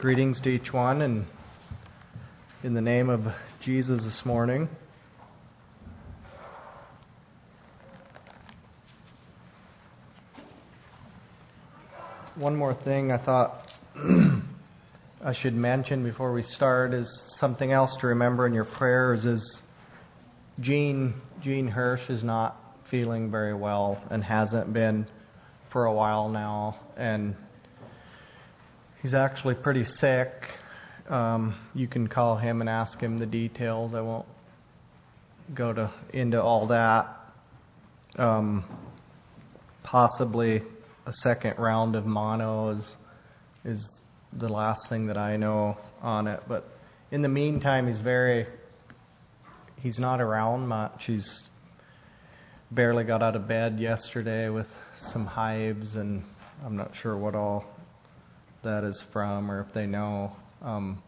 Greetings to each one, and in the name of Jesus this morning. One more thing I thought I should mention before we start is something else to remember in your prayers is Gene Gene Hirsch is not feeling very well and hasn't been for a while now and He's actually pretty sick. Um, you can call him and ask him the details. I won't go to into all that. Um, possibly a second round of mono is is the last thing that I know on it. But in the meantime, he's very he's not around much. He's barely got out of bed yesterday with some hives, and I'm not sure what all that is from or if they know. Um,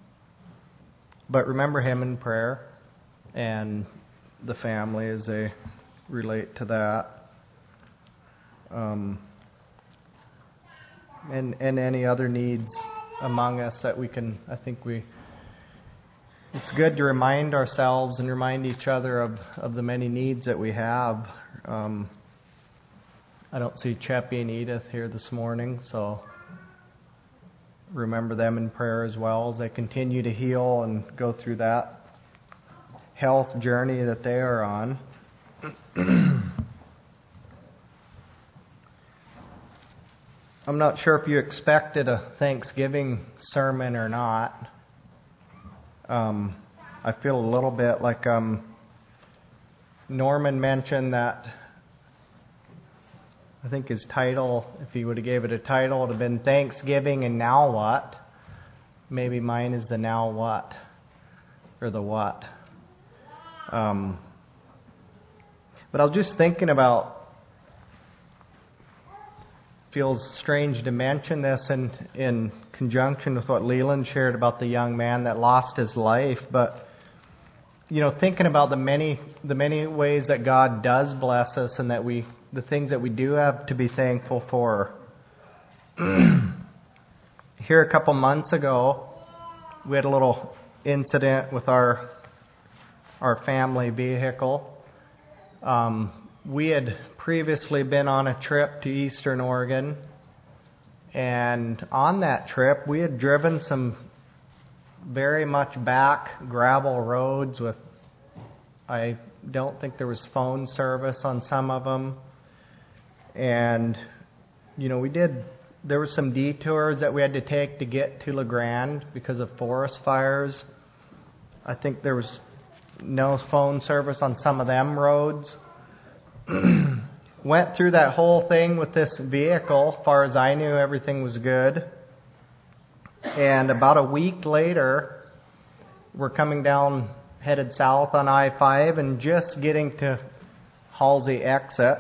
but remember him in prayer and the family as they relate to that. Um, and and any other needs among us that we can I think we it's good to remind ourselves and remind each other of, of the many needs that we have. Um, I don't see Cheppy and Edith here this morning, so remember them in prayer as well as they continue to heal and go through that health journey that they are on. I'm not sure if you expected a Thanksgiving sermon or not. Um, I feel a little bit like um, Norman mentioned that I think his title, if he would have gave it a title, would have been Thanksgiving and Now What. Maybe mine is the Now What or the What. Um, but I was just thinking about. Feels strange to mention this in in conjunction with what Leland shared about the young man that lost his life, but you know, thinking about the many the many ways that God does bless us and that we the things that we do have to be thankful for. Here a couple months ago, we had a little incident with our our family vehicle. Um, we had previously been on a trip to Eastern Oregon, and on that trip, we had driven some very much back gravel roads with I don't think there was phone service on some of them. And, you know, we did, there were some detours that we had to take to get to La Grande because of forest fires. I think there was no phone service on some of them roads. Went through that whole thing with this vehicle. Far as I knew, everything was good. And about a week later, we're coming down, headed south on I 5, and just getting to Halsey exit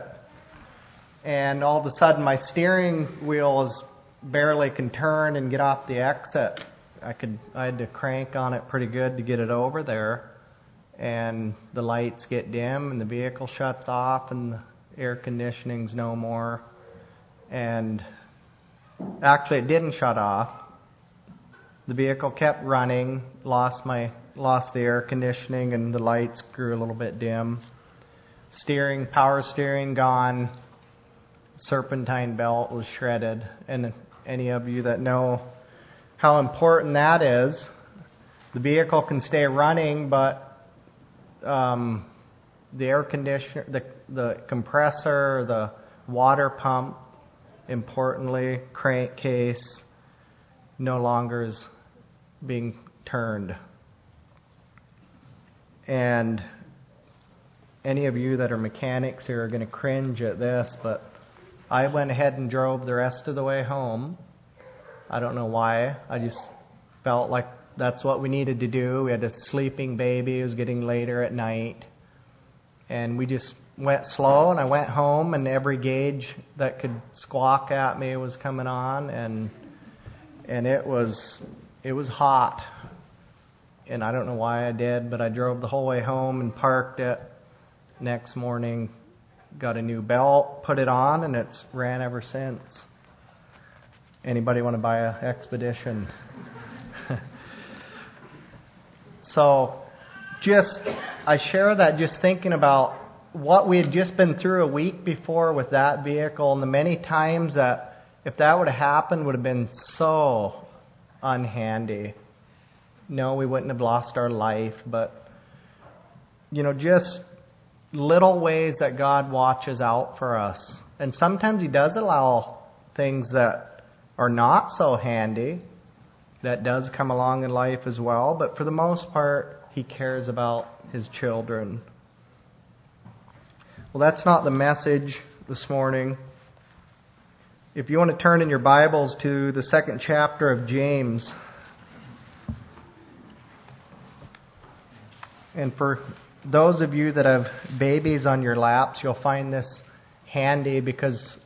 and all of a sudden my steering wheel is barely can turn and get off the exit. I could I had to crank on it pretty good to get it over there, and the lights get dim and the vehicle shuts off and the air conditioning's no more, and actually it didn't shut off. The vehicle kept running, lost my lost the air conditioning and the lights grew a little bit dim. Steering, power steering gone serpentine belt was shredded. And any of you that know how important that is, the vehicle can stay running, but um, the air conditioner, the, the compressor, the water pump, importantly, crankcase, no longer is being turned. And any of you that are mechanics here are going to cringe at this, but I went ahead and drove the rest of the way home. I don't know why. I just felt like that's what we needed to do. We had a sleeping baby. It was getting later at night. And we just went slow, and I went home, and every gauge that could squawk at me was coming on, and and it was it was hot. And I don't know why I did, but I drove the whole way home and parked it. Next morning, got a new belt, put it on, and it's ran ever since. Anybody want to buy a expedition? So, just, I share that just thinking about what we had just been through a week before with that vehicle and the many times that if that would have happened would have been so unhandy. No, we wouldn't have lost our life, but you know, just little ways that God watches out for us. And sometimes He does allow things that are not so handy that does come along in life as well, but for the most part, He cares about His children. Well, that's not the message this morning. If you want to turn in your Bibles to the second chapter of James, and for those of you that have babies on your laps, you'll find this handy because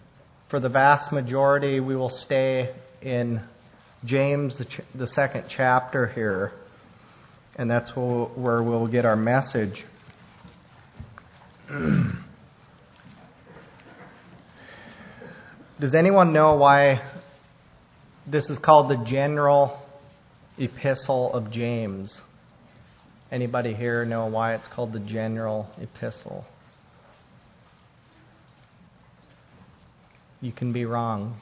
for the vast majority, we will stay in James, the, ch- the second chapter here, and that's where we'll get our message. Does anyone know why this is called the general epistle of James? Anybody here know why it's called the general epistle? You can be wrong.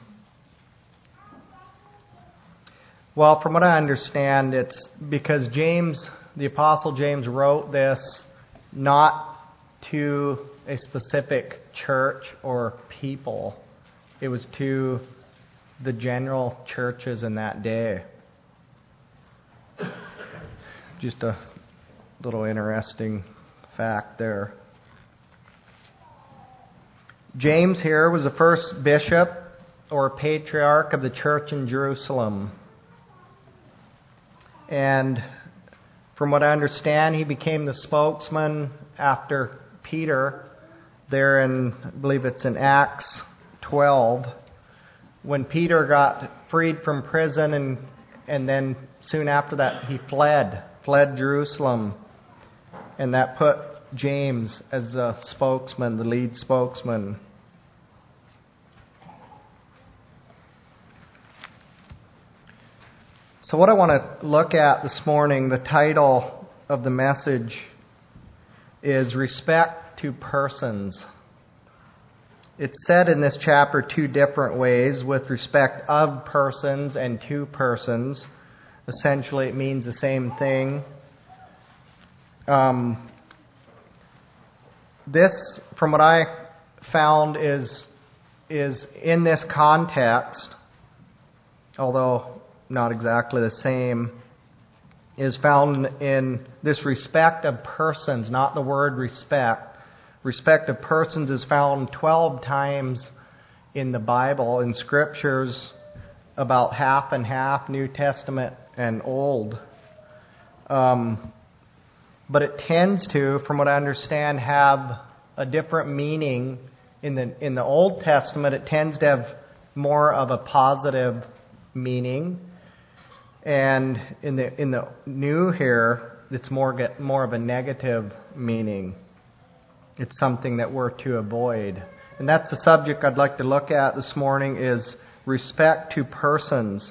Well, from what I understand, it's because James, the Apostle James, wrote this not to a specific church or people it was to the general churches in that day. Just a little interesting fact there. James here was the first bishop or patriarch of the church in Jerusalem. And from what I understand, he became the spokesman after Peter there in, I believe it's in Acts 12 when Peter got freed from prison and and then soon after that he fled fled Jerusalem and that put James as the spokesman the lead spokesman So what I want to look at this morning the title of the message is respect to persons it's said in this chapter two different ways with respect of persons and to persons. Essentially, it means the same thing. Um, this, from what I found, is is in this context, although not exactly the same, is found in this respect of persons, not the word respect respect of persons is found 12 times in the Bible, in scriptures, about half and half, New Testament and Old. Um, but it tends to, from what I understand, have a different meaning. In the, in the Old Testament, it tends to have more of a positive meaning. And in the, in the New here, it's more, get, more of a negative meaning. It's something that we're to avoid. And that's the subject I'd like to look at this morning is respect to persons.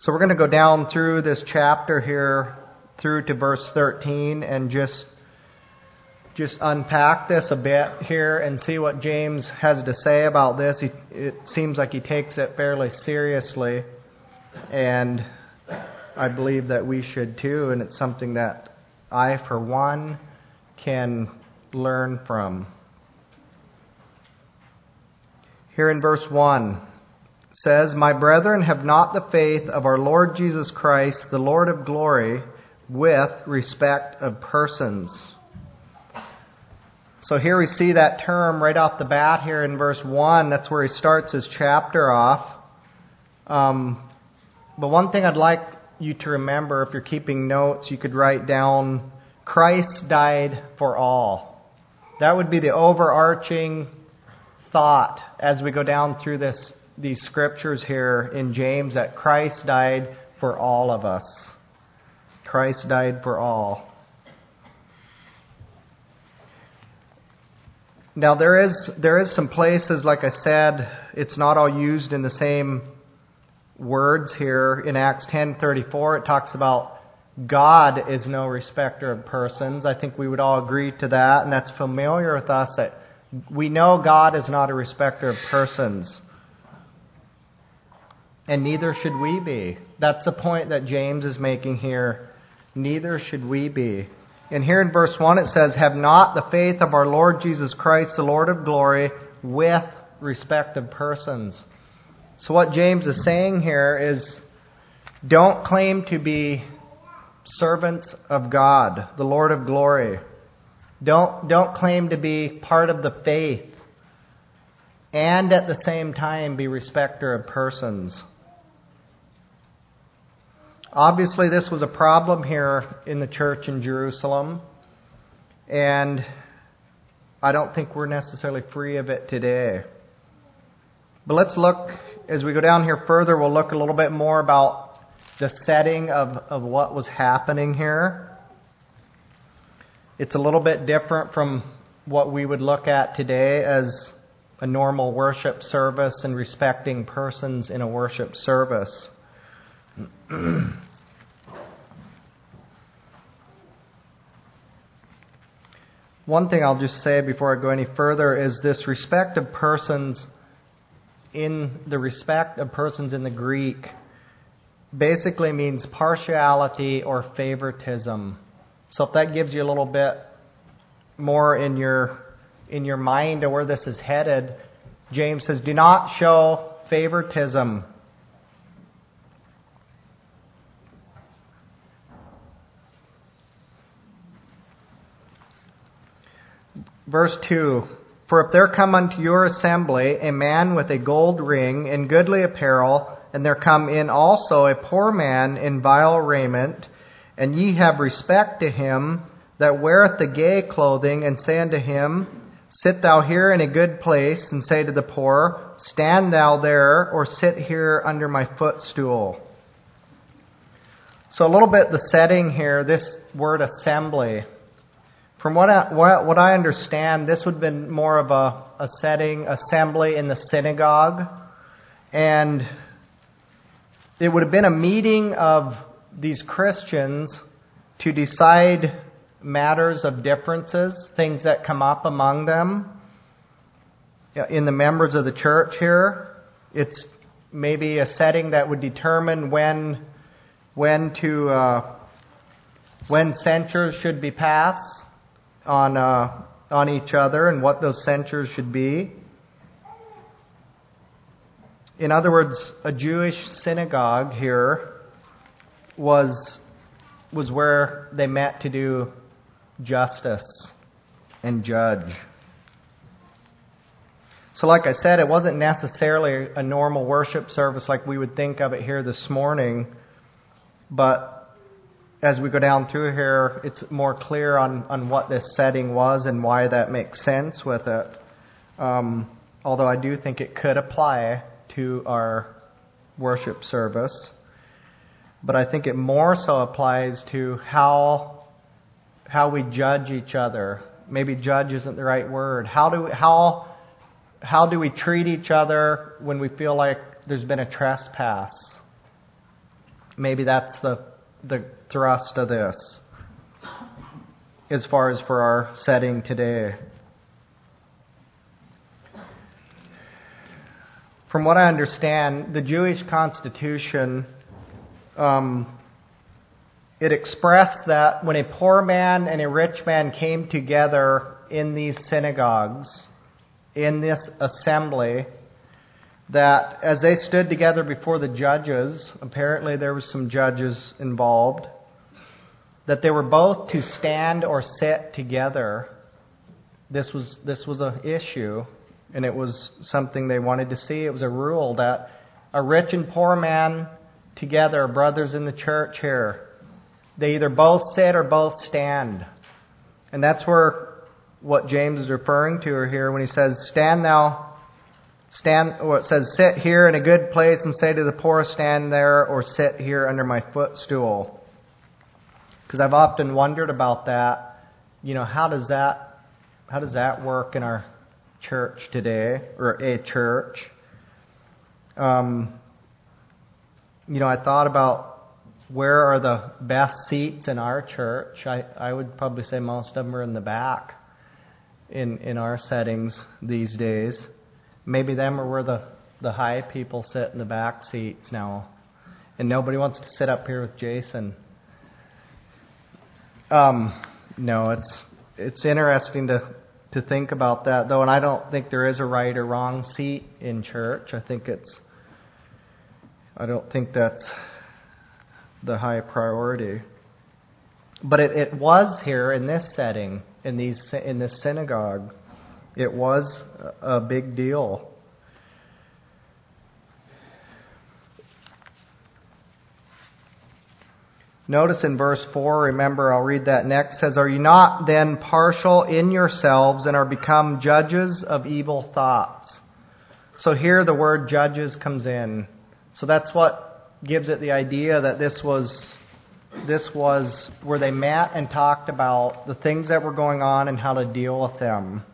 So we're going to go down through this chapter here through to verse 13 and just just unpack this a bit here and see what James has to say about this. He, it seems like he takes it fairly seriously, and I believe that we should too. And it's something that I, for one, can learn from. Here in verse 1 says, My brethren, have not the faith of our Lord Jesus Christ, the Lord of glory, with respect of persons. So here we see that term right off the bat here in verse 1. That's where he starts his chapter off. Um, but one thing I'd like you to remember, if you're keeping notes, you could write down Christ died for all. That would be the overarching thought as we go down through this, these scriptures here in James that Christ died for all of us. Christ died for all. Now there is there is some places, like I said, it's not all used in the same words here. In Acts ten thirty four, it talks about God is no respecter of persons. I think we would all agree to that, and that's familiar with us that we know God is not a respecter of persons. And neither should we be. That's the point that James is making here. Neither should we be. And here in verse 1 it says, Have not the faith of our Lord Jesus Christ, the Lord of glory, with respect of persons. So what James is saying here is, don't claim to be servants of God, the Lord of glory. Don't, don't claim to be part of the faith and at the same time be respecter of persons. Obviously, this was a problem here in the church in Jerusalem, and I don't think we're necessarily free of it today. But let's look, as we go down here further, we'll look a little bit more about the setting of, of what was happening here. It's a little bit different from what we would look at today as a normal worship service and respecting persons in a worship service. One thing I'll just say before I go any further is this respect of persons in the respect of persons in the Greek basically means partiality or favoritism. So if that gives you a little bit more in your in your mind of where this is headed, James says, "Do not show favoritism." Verse 2 For if there come unto your assembly a man with a gold ring and goodly apparel, and there come in also a poor man in vile raiment, and ye have respect to him that weareth the gay clothing, and say unto him, Sit thou here in a good place, and say to the poor, Stand thou there, or sit here under my footstool. So, a little bit the setting here, this word assembly. From what I, what I understand, this would have been more of a, a setting, assembly in the synagogue. And it would have been a meeting of these Christians to decide matters of differences, things that come up among them in the members of the church here. It's maybe a setting that would determine when when to uh, when censures should be passed on uh, on each other and what those censures should be. In other words, a Jewish synagogue here was, was where they met to do justice and judge. So, like I said, it wasn't necessarily a normal worship service like we would think of it here this morning, but as we go down through here, it's more clear on, on what this setting was and why that makes sense with it. Um, although I do think it could apply to our worship service, but I think it more so applies to how how we judge each other. Maybe judge isn't the right word. How do how how do we treat each other when we feel like there's been a trespass? Maybe that's the the thrust of this as far as for our setting today. from what I understand, the Jewish constitution um, it expressed that when a poor man and a rich man came together in these synagogues, in this assembly, that as they stood together before the judges, apparently there was some judges involved, that they were both to stand or sit together. This was this was an issue and it was something they wanted to see. It was a rule that a rich and poor man together, brothers in the church here, they either both sit or both stand. And that's where what James is referring to here when he says, Stand thou, stand, or it says, Sit here in a good place and say to the poor, Stand there, or sit here under my footstool. Because I've often wondered about that. You know, how does that, how does that work in our church today, or a church. Um, you know, I thought about where are the best seats in our church? I, I would probably say most of them are in the back in, in our settings these days. Maybe them are where the, the high people sit in the back seats now. And nobody wants to sit up here with Jason. Um, no, it's it's interesting to to think about that though, and I don't think there is a right or wrong seat in church. I think it's I don't think that's the high priority. But it, it was here in this setting, in these in this synagogue. It was a big deal. Notice in verse 4, remember, I'll read that next, says, Are you not then partial in yourselves and are become judges of evil thoughts? So here the word judges comes in. So that's what gives it the idea that this was, this was where they met and talked about the things that were going on and how to deal with them.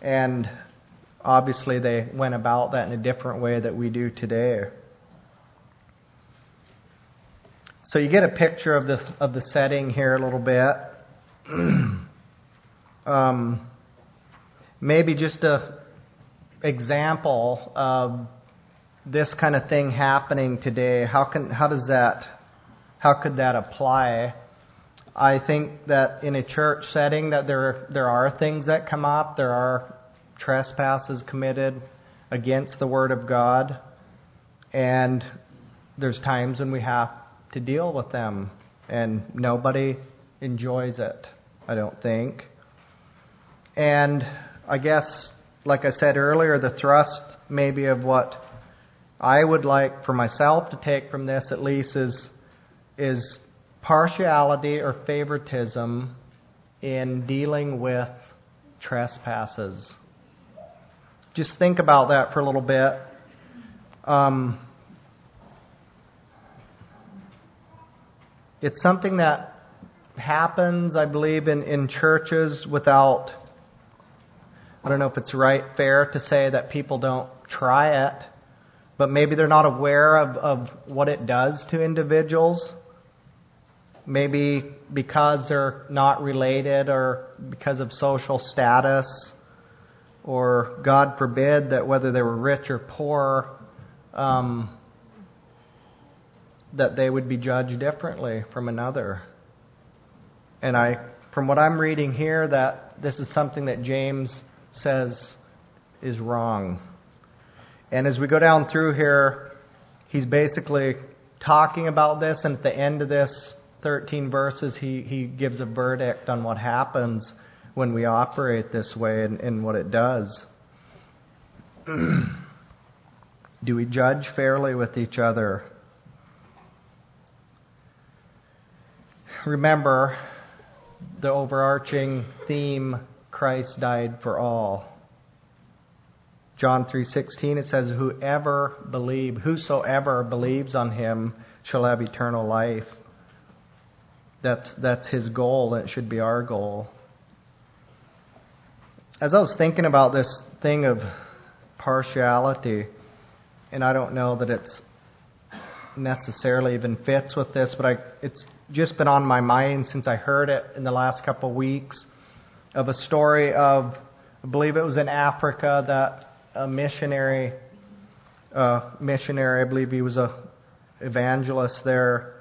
And obviously they went about that in a different way that we do today. So you get a picture of the of the setting here a little bit. um, maybe just a example of this kind of thing happening today. How can how does that how could that apply? I think that in a church setting that there there are things that come up. There are trespasses committed against the word of God, and there's times when we have to deal with them, and nobody enjoys it, I don't think. And I guess, like I said earlier, the thrust maybe of what I would like for myself to take from this at least is is partiality or favoritism in dealing with trespasses. Just think about that for a little bit. Um, It's something that happens, I believe, in, in churches without, I don't know if it's right, fair to say that people don't try it, but maybe they're not aware of, of what it does to individuals. Maybe because they're not related or because of social status, or God forbid that whether they were rich or poor, um, that they would be judged differently from another. And I, from what I'm reading here, that this is something that James says is wrong. And as we go down through here, he's basically talking about this, and at the end of this 13 verses, he, he gives a verdict on what happens when we operate this way and, and what it does. Do we judge fairly with each other? remember the overarching theme Christ died for all. John 3:16 it says whoever believe whosoever believes on him shall have eternal life. That's that's his goal, that should be our goal. As I was thinking about this thing of partiality, and I don't know that it's necessarily even fits with this, but I, it's just been on my mind since I heard it in the last couple of weeks of a story of, I believe it was in Africa, that a missionary, uh, missionary, I believe he was a evangelist there.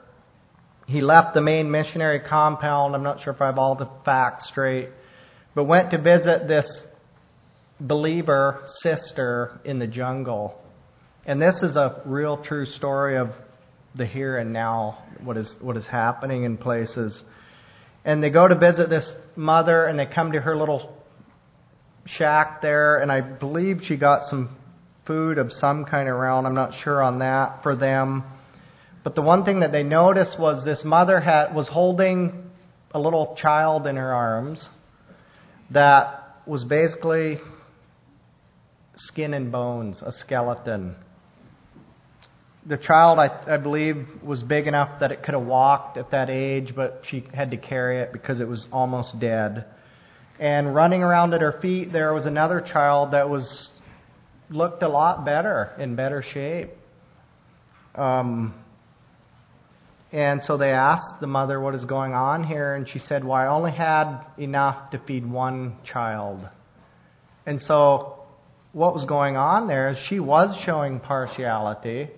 He left the main missionary compound. I'm not sure if I have all the facts straight, but went to visit this believer sister in the jungle. And this is a real true story of the here and now, what is what is happening in places. And they go to visit this mother, and they come to her little shack there, and I believe she got some food of some kind around. I'm not sure on that for them. But the one thing that they noticed was this mother had was holding a little child in her arms that was basically skin and bones, a skeleton the child, I, I believe, was big enough that it could have walked at that age, but she had to carry it because it was almost dead. And running around at her feet, there was another child that was looked a lot better, in better shape. Um, And so they asked the mother what is going on here, and she said, Well, I only had enough to feed one child. And so what was going on there is she was showing partiality,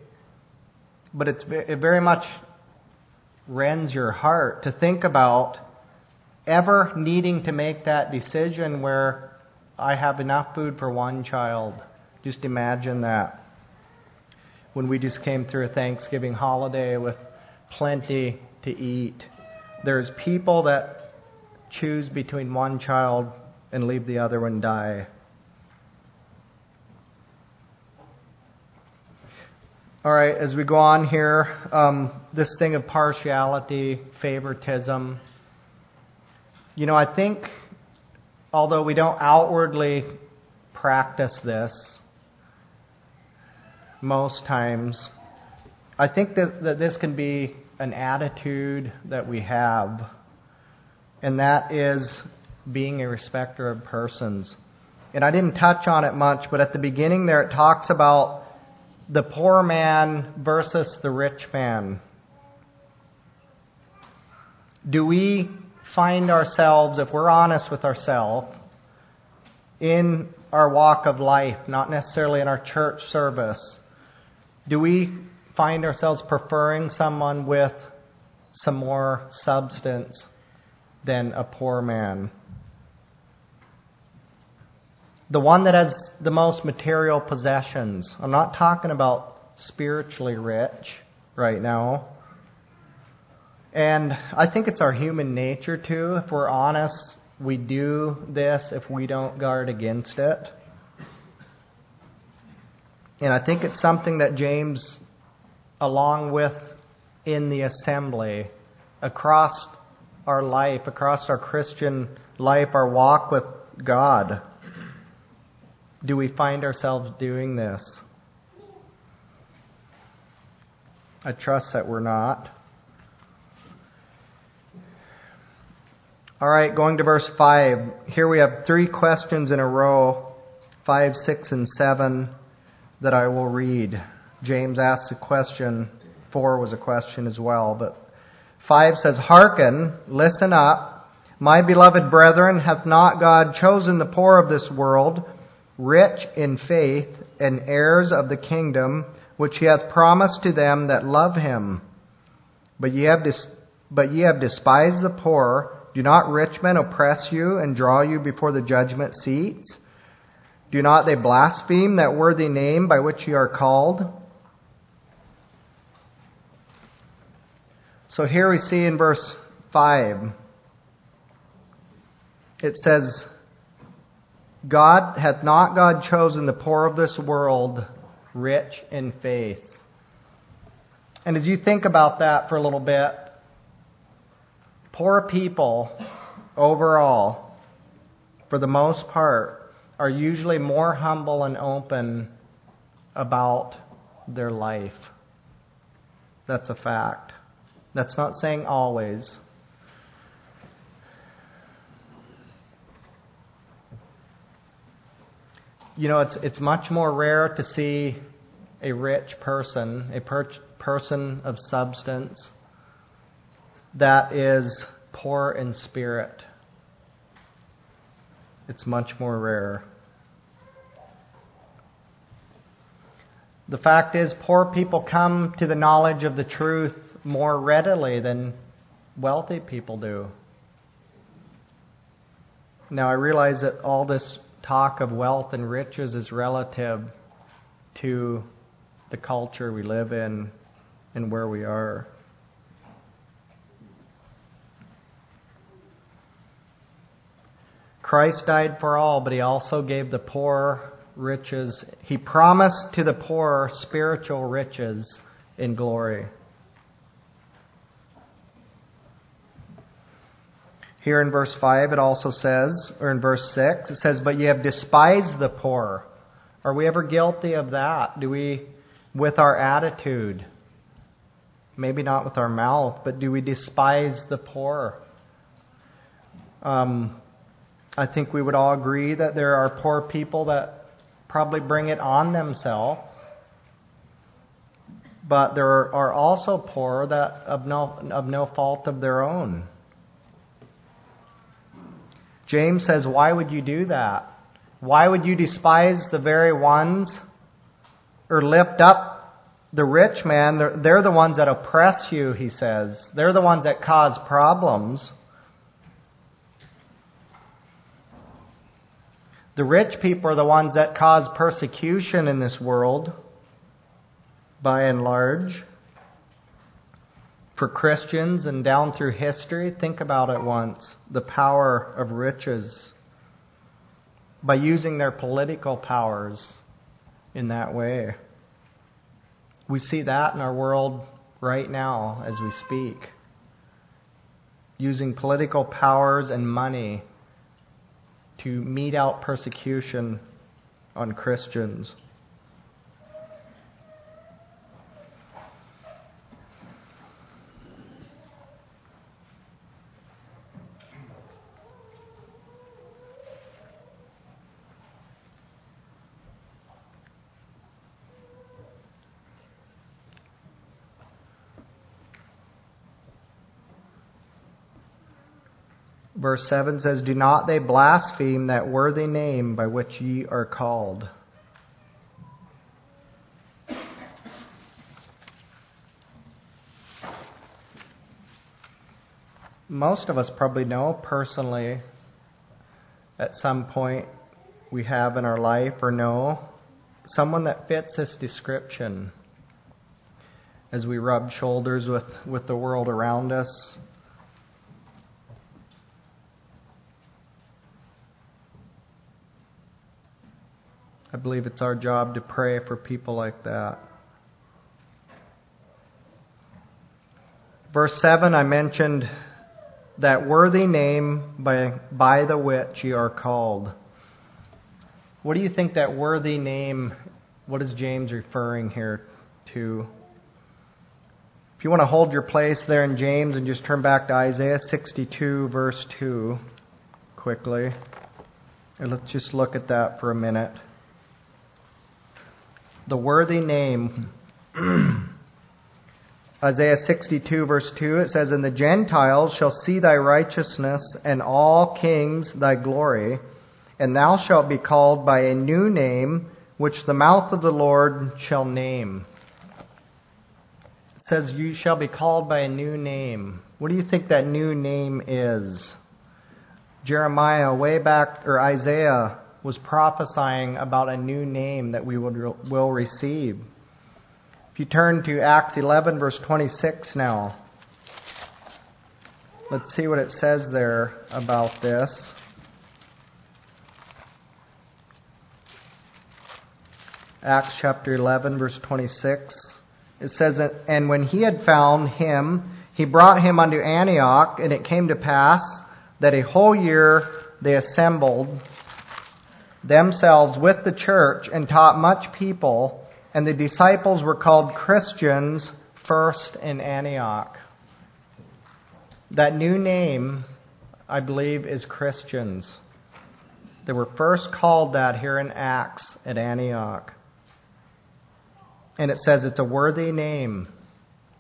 but it's, it very much rends your heart to think about ever needing to make that decision where I have enough food for one child. Just imagine that. When we just came through a Thanksgiving holiday with plenty to eat, there's people that choose between one child and leave the other one die. All right, as we go on here, um, this thing of partiality, favoritism. You know, I think, although we don't outwardly practice this most times, I think that, this can be an attitude that we have, and that is being a respecter of persons. And I didn't touch on it much, but at the beginning there it talks about the poor man versus the rich man? Do we find ourselves, if we're honest with ourselves, in our walk of life, not necessarily in our church service, do we find ourselves preferring someone with some more substance than a poor man? the one that has the most material possessions. I'm not talking about spiritually rich right now. And I think it's our human nature too. If we're honest, we do this if we don't guard against it. And I think it's something that James, along with in the assembly, across our life, across our Christian life, our walk with God, do we find ourselves doing this? I trust that we're not. All right, going to verse 5. Here we have three questions in a row 5, 6, and 7 that I will read. James asks a question. 4 was a question as well. But 5 says, Hearken, listen up. My beloved brethren, hath not God chosen the poor of this world? rich in faith and heirs of the kingdom which he hath promised to them that love him. But ye have, dis- but ye have despised the poor. Do not rich men oppress you and draw you before the judgment seats? Do not they blaspheme that worthy name by which ye are called? So here we see in verse 5, it says, God hath not God chosen the poor of this world rich in faith. And as you think about that for a little bit, poor people overall, for the most part, are usually more humble and open about their life. That's a fact. That's not saying always. you know, it's, it's much more rare to see a rich person, a per- person of substance, that is poor in spirit. It's much more rare. The fact is, poor people come to the knowledge of the truth more readily than wealthy people do. Now, I realize that all this talk of wealth and riches is relative to the culture we live in and where we are. Christ died for all, but he also gave the poor riches. He promised to the poor spiritual riches in glory. Here in verse 5, it also says, or in verse 6, it says, But ye have despised the poor. Are we ever guilty of that? Do we, with our attitude, maybe not with our mouth, but do we despise the poor? Um, I think we would all agree that there are poor people that probably bring it on themselves but there are also poor that of no, of no fault of their own. James says, Why would you do that? Why would you despise the very ones or lift up the rich man? They're, they're the ones that oppress you, he says. They're the ones that cause problems. The rich people are the ones that cause persecution in this world, by and large. For Christians and down through history, think about it once the power of riches by using their political powers in that way. We see that in our world right now as we speak. Using political powers and money to mete out persecution on Christians. Verse 7 says, Do not they blaspheme that worthy name by which ye are called. Most of us probably know personally at some point we have in our life or know someone that fits this description as we rub shoulders with, with the world around us I believe it's our job to pray for people like that. Verse 7, I mentioned that worthy name by, by the which ye are called. What do you think that worthy name, what is James referring here to? If you want to hold your place there in James and just turn back to Isaiah 62, verse 2, quickly. And let's just look at that for a minute the worthy name. Isaiah 62, verse 2, it says, And the Gentiles shall see thy righteousness, and all kings thy glory, and thou shalt be called by a new name, which the mouth of the Lord shall name. It says, You shall be called by a new name. What do you think that new name is? Jeremiah, way back, or Isaiah, was prophesying about a new name that we would, will receive. If you turn to Acts 11, verse 26 now, let's see what it says there about this. Acts chapter 11, verse 26. It says, that, And when he had found him, he brought him unto Antioch, and it came to pass that a whole year they assembled themselves with the church and taught much people, and the disciples were called Christians first in Antioch. That new name, I believe, is Christians. They were first called that here in Acts at Antioch. And it says it's a worthy name.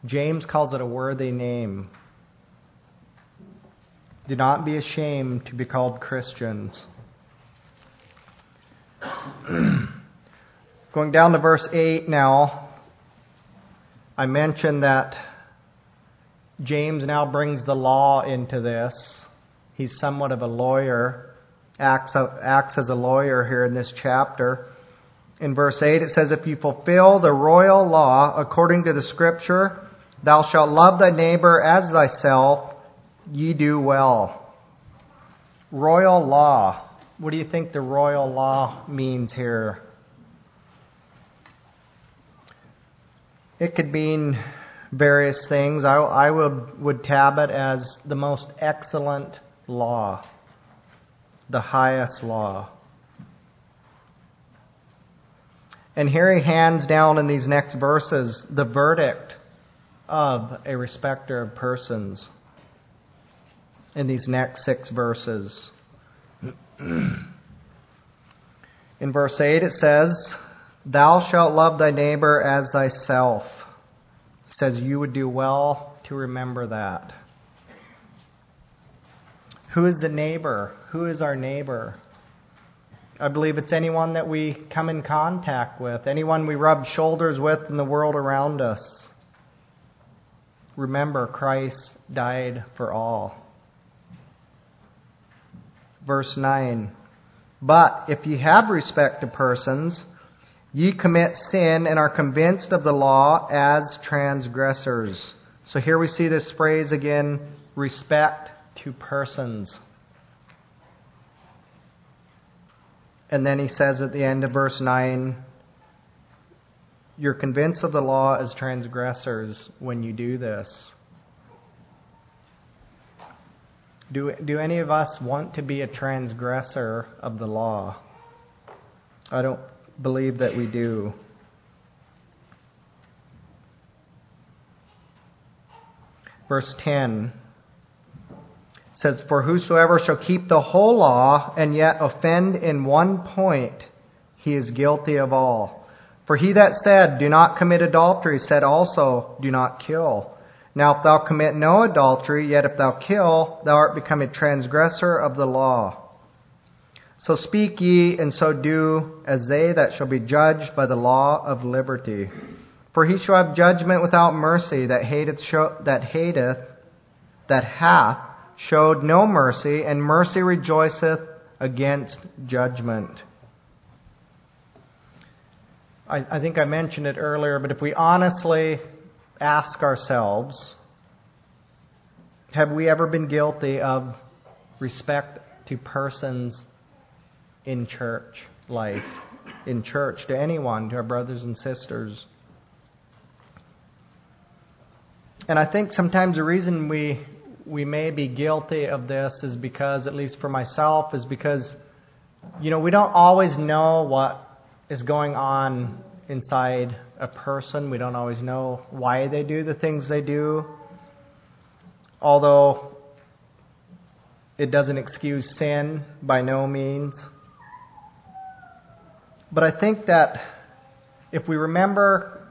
James calls it a worthy name. Do not be ashamed to be called Christians. Going down to verse 8 now, I mentioned that James now brings the law into this. He's somewhat of a lawyer, acts, acts as a lawyer here in this chapter. In verse 8 it says, If you fulfill the royal law according to the scripture, thou shalt love thy neighbor as thyself, ye do well. Royal law. What do you think the royal law means here? It could mean various things. I, I would, would tab it as the most excellent law, the highest law. And here he hands down in these next verses the verdict of a respecter of persons in these next six verses. Mm. In verse 8 it says, Thou shalt love thy neighbor as thyself. It says you would do well to remember that. Who is the neighbor? Who is our neighbor? I believe it's anyone that we come in contact with, anyone we rub shoulders with in the world around us. Remember, Christ died for all. Verse 9 But if ye have respect to persons, ye commit sin and are convinced of the law as transgressors. So here we see this phrase again respect to persons. And then he says at the end of verse 9, You're convinced of the law as transgressors when you do this. Do, do any of us want to be a transgressor of the law? I don't believe that we do. Verse 10 says, For whosoever shall keep the whole law and yet offend in one point, he is guilty of all. For he that said, Do not commit adultery, said also, Do not kill. Now if thou commit no adultery, yet if thou kill, thou art become a transgressor of the law. So speak ye, and so do, as they that shall be judged by the law of liberty. For he shall have judgment without mercy, that hateth, that hateth, that hath showed no mercy, and mercy rejoiceth against judgment. I, I, think I mentioned it earlier, but if we honestly ask ourselves, have we ever been guilty of respect to persons in church life, in church, to anyone, to our brothers and sisters? And I think sometimes the reason we we may be guilty of this is because, at least for myself, is because, you know, we don't always know what is going on inside a person. We don't always know why they do the things they do. Although it doesn't excuse sin by no means. But I think that if we remember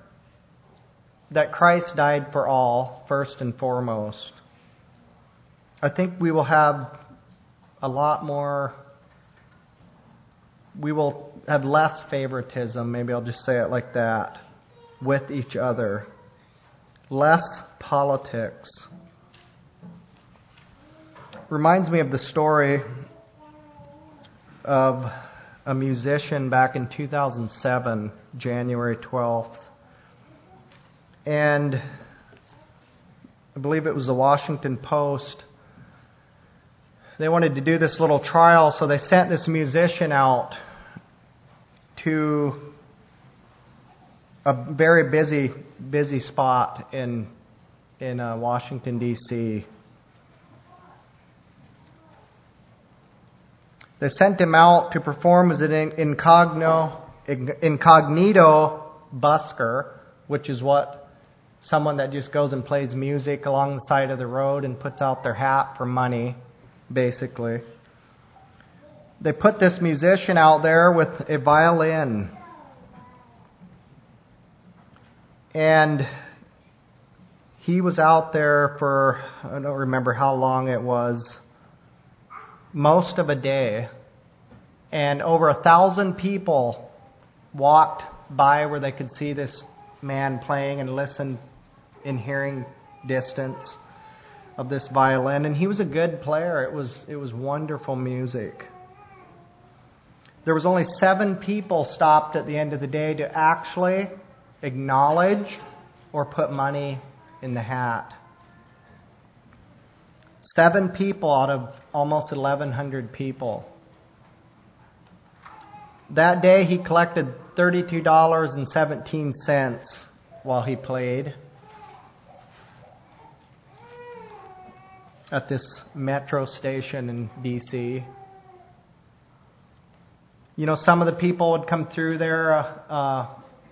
that Christ died for all, first and foremost, I think we will have a lot more, we will have less favoritism, maybe I'll just say it like that, with each other. Less politics. Reminds me of the story of a musician back in 2007, January 12th. And I believe it was the Washington Post they wanted to do this little trial, so they sent this musician out to a very busy, busy spot in in uh, Washington D.C. They sent him out to perform as an incognito, incognito busker, which is what someone that just goes and plays music along the side of the road and puts out their hat for money basically. They put this musician out there with a violin. And he was out there for, I don't remember how long it was, most of a day. And over a thousand people walked by where they could see this man playing and listen in hearing distance of this violin, and he was a good player. It was it was wonderful music. There was only seven people stopped at the end of the day to actually acknowledge or put money in the hat. Seven people out of almost 1,100 people. That day he collected $32.17 while he played. at this metro station in D.C. You know, some of the people would come through there, uh, uh,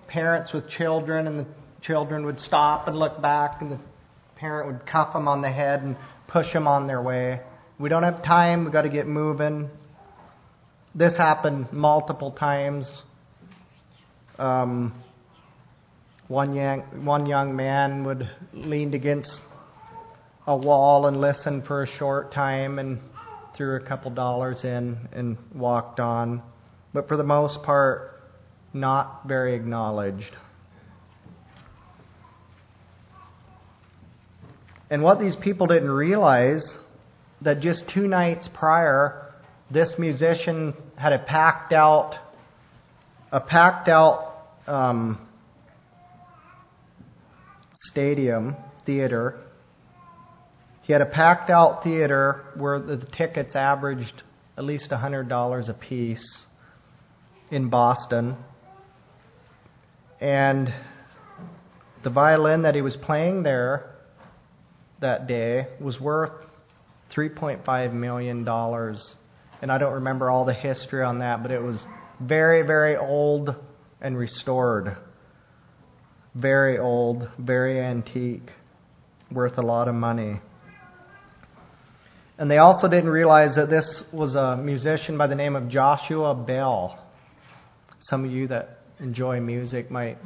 parents with children, and the children would stop and look back, and the parent would cuff them on the head and push them on their way. We don't have time, we've got to get moving. This happened multiple times. Um, One young, one young man would leaned against a wall and listen for a short time and threw a couple dollars in and walked on. But for the most part, not very acknowledged. And what these people didn't realize that just two nights prior, this musician had a packed out, a packed out um, stadium theater. He had a packed out theater where the tickets averaged at least $100 a piece in Boston. And the violin that he was playing there that day was worth $3.5 million. And I don't remember all the history on that, but it was very, very old and restored. Very old, very antique, worth a lot of money. And they also didn't realize that this was a musician by the name of Joshua Bell. Some of you that enjoy music might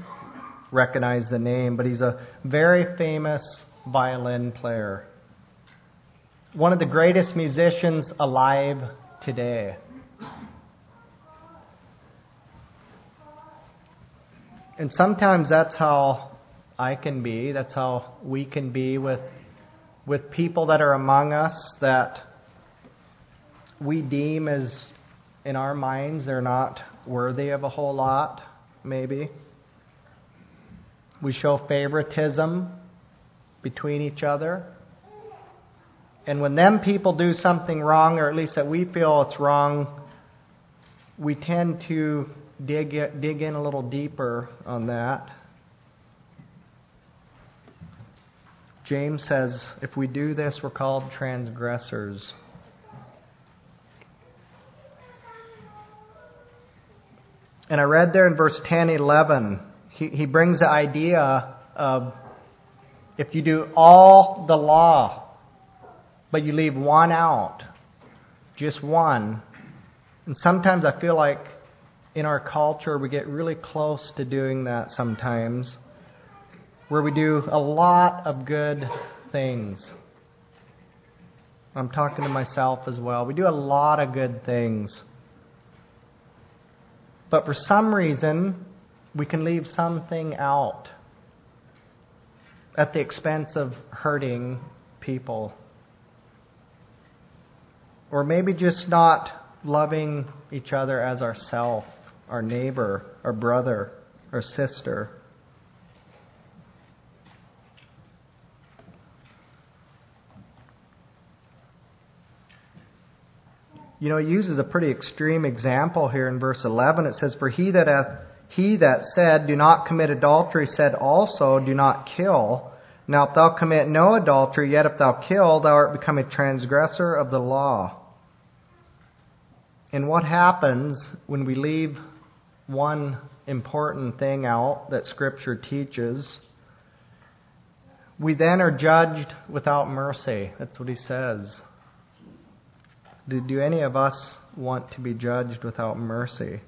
recognize the name, but he's a very famous violin player. One of the greatest musicians alive today. And sometimes that's how I can be, that's how we can be with with people that are among us that we deem as in our minds they're not worthy of a whole lot, maybe. We show favoritism between each other. And when them people do something wrong, or at least that we feel it's wrong, we tend to dig, dig in a little deeper on that. James says if we do this, we're called transgressors. And I read there in verse 10 11, he, he brings the idea of if you do all the law, but you leave one out, just one. And sometimes I feel like in our culture we get really close to doing that sometimes, where we do a lot of good things. I'm talking to myself as well. We do a lot of good things. But for some reason, we can leave something out at the expense of hurting people. Or maybe just not loving each other as ourself, our neighbor, our brother, our sister. You know, he uses a pretty extreme example here in verse 11. It says, For he that hath he that said, Do not commit adultery, said also, Do not kill. Now, if thou commit no adultery, yet if thou kill, thou art become a transgressor of the law. And what happens when we leave one important thing out that Scripture teaches? We then are judged without mercy. That's what he says. Do, do any of us want to be judged without mercy?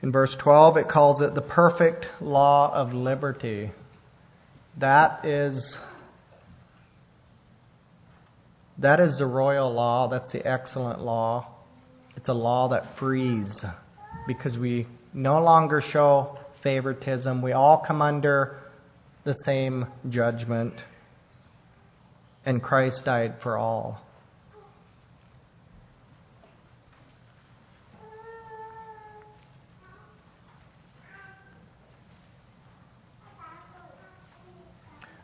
In verse 12, it calls it the perfect law of liberty. That is that is the royal law, that's the excellent law. It's a law that frees because we no longer show favoritism. We all come under the same judgment, and Christ died for all.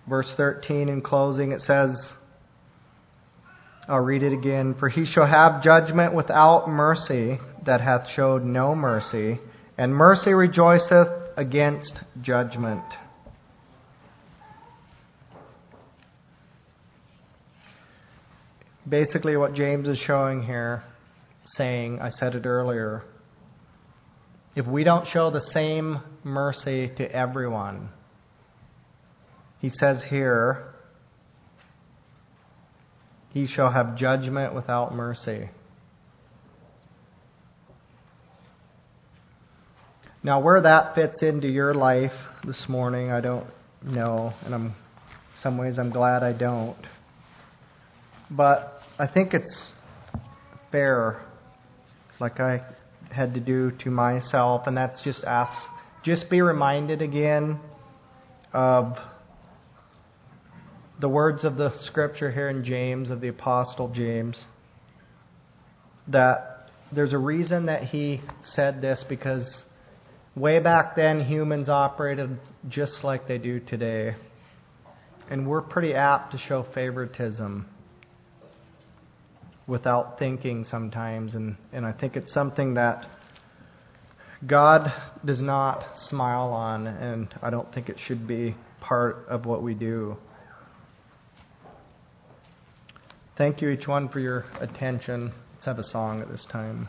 Verse 13 in closing, it says, I'll read it again. For he shall have judgment without mercy that hath showed no mercy, and mercy rejoiceth against judgment. basically what James is showing here, saying, I said it earlier, if we don't show the same mercy to everyone, he says here, he shall have judgment without mercy. Now, where that fits into your life this morning, I don't know, and I'm, in some ways I'm glad I don't. But I think it's fair, like I had to do to myself, and that's just ask, just be reminded again of the words of the scripture here in James, of the Apostle James, that there's a reason that he said this because way back then humans operated just like they do today. And we're pretty apt to show favoritism without thinking sometimes. And, and I think it's something that God does not smile on, and I don't think it should be part of what we do. Thank you, each one, for your attention. Let's have a song at this time.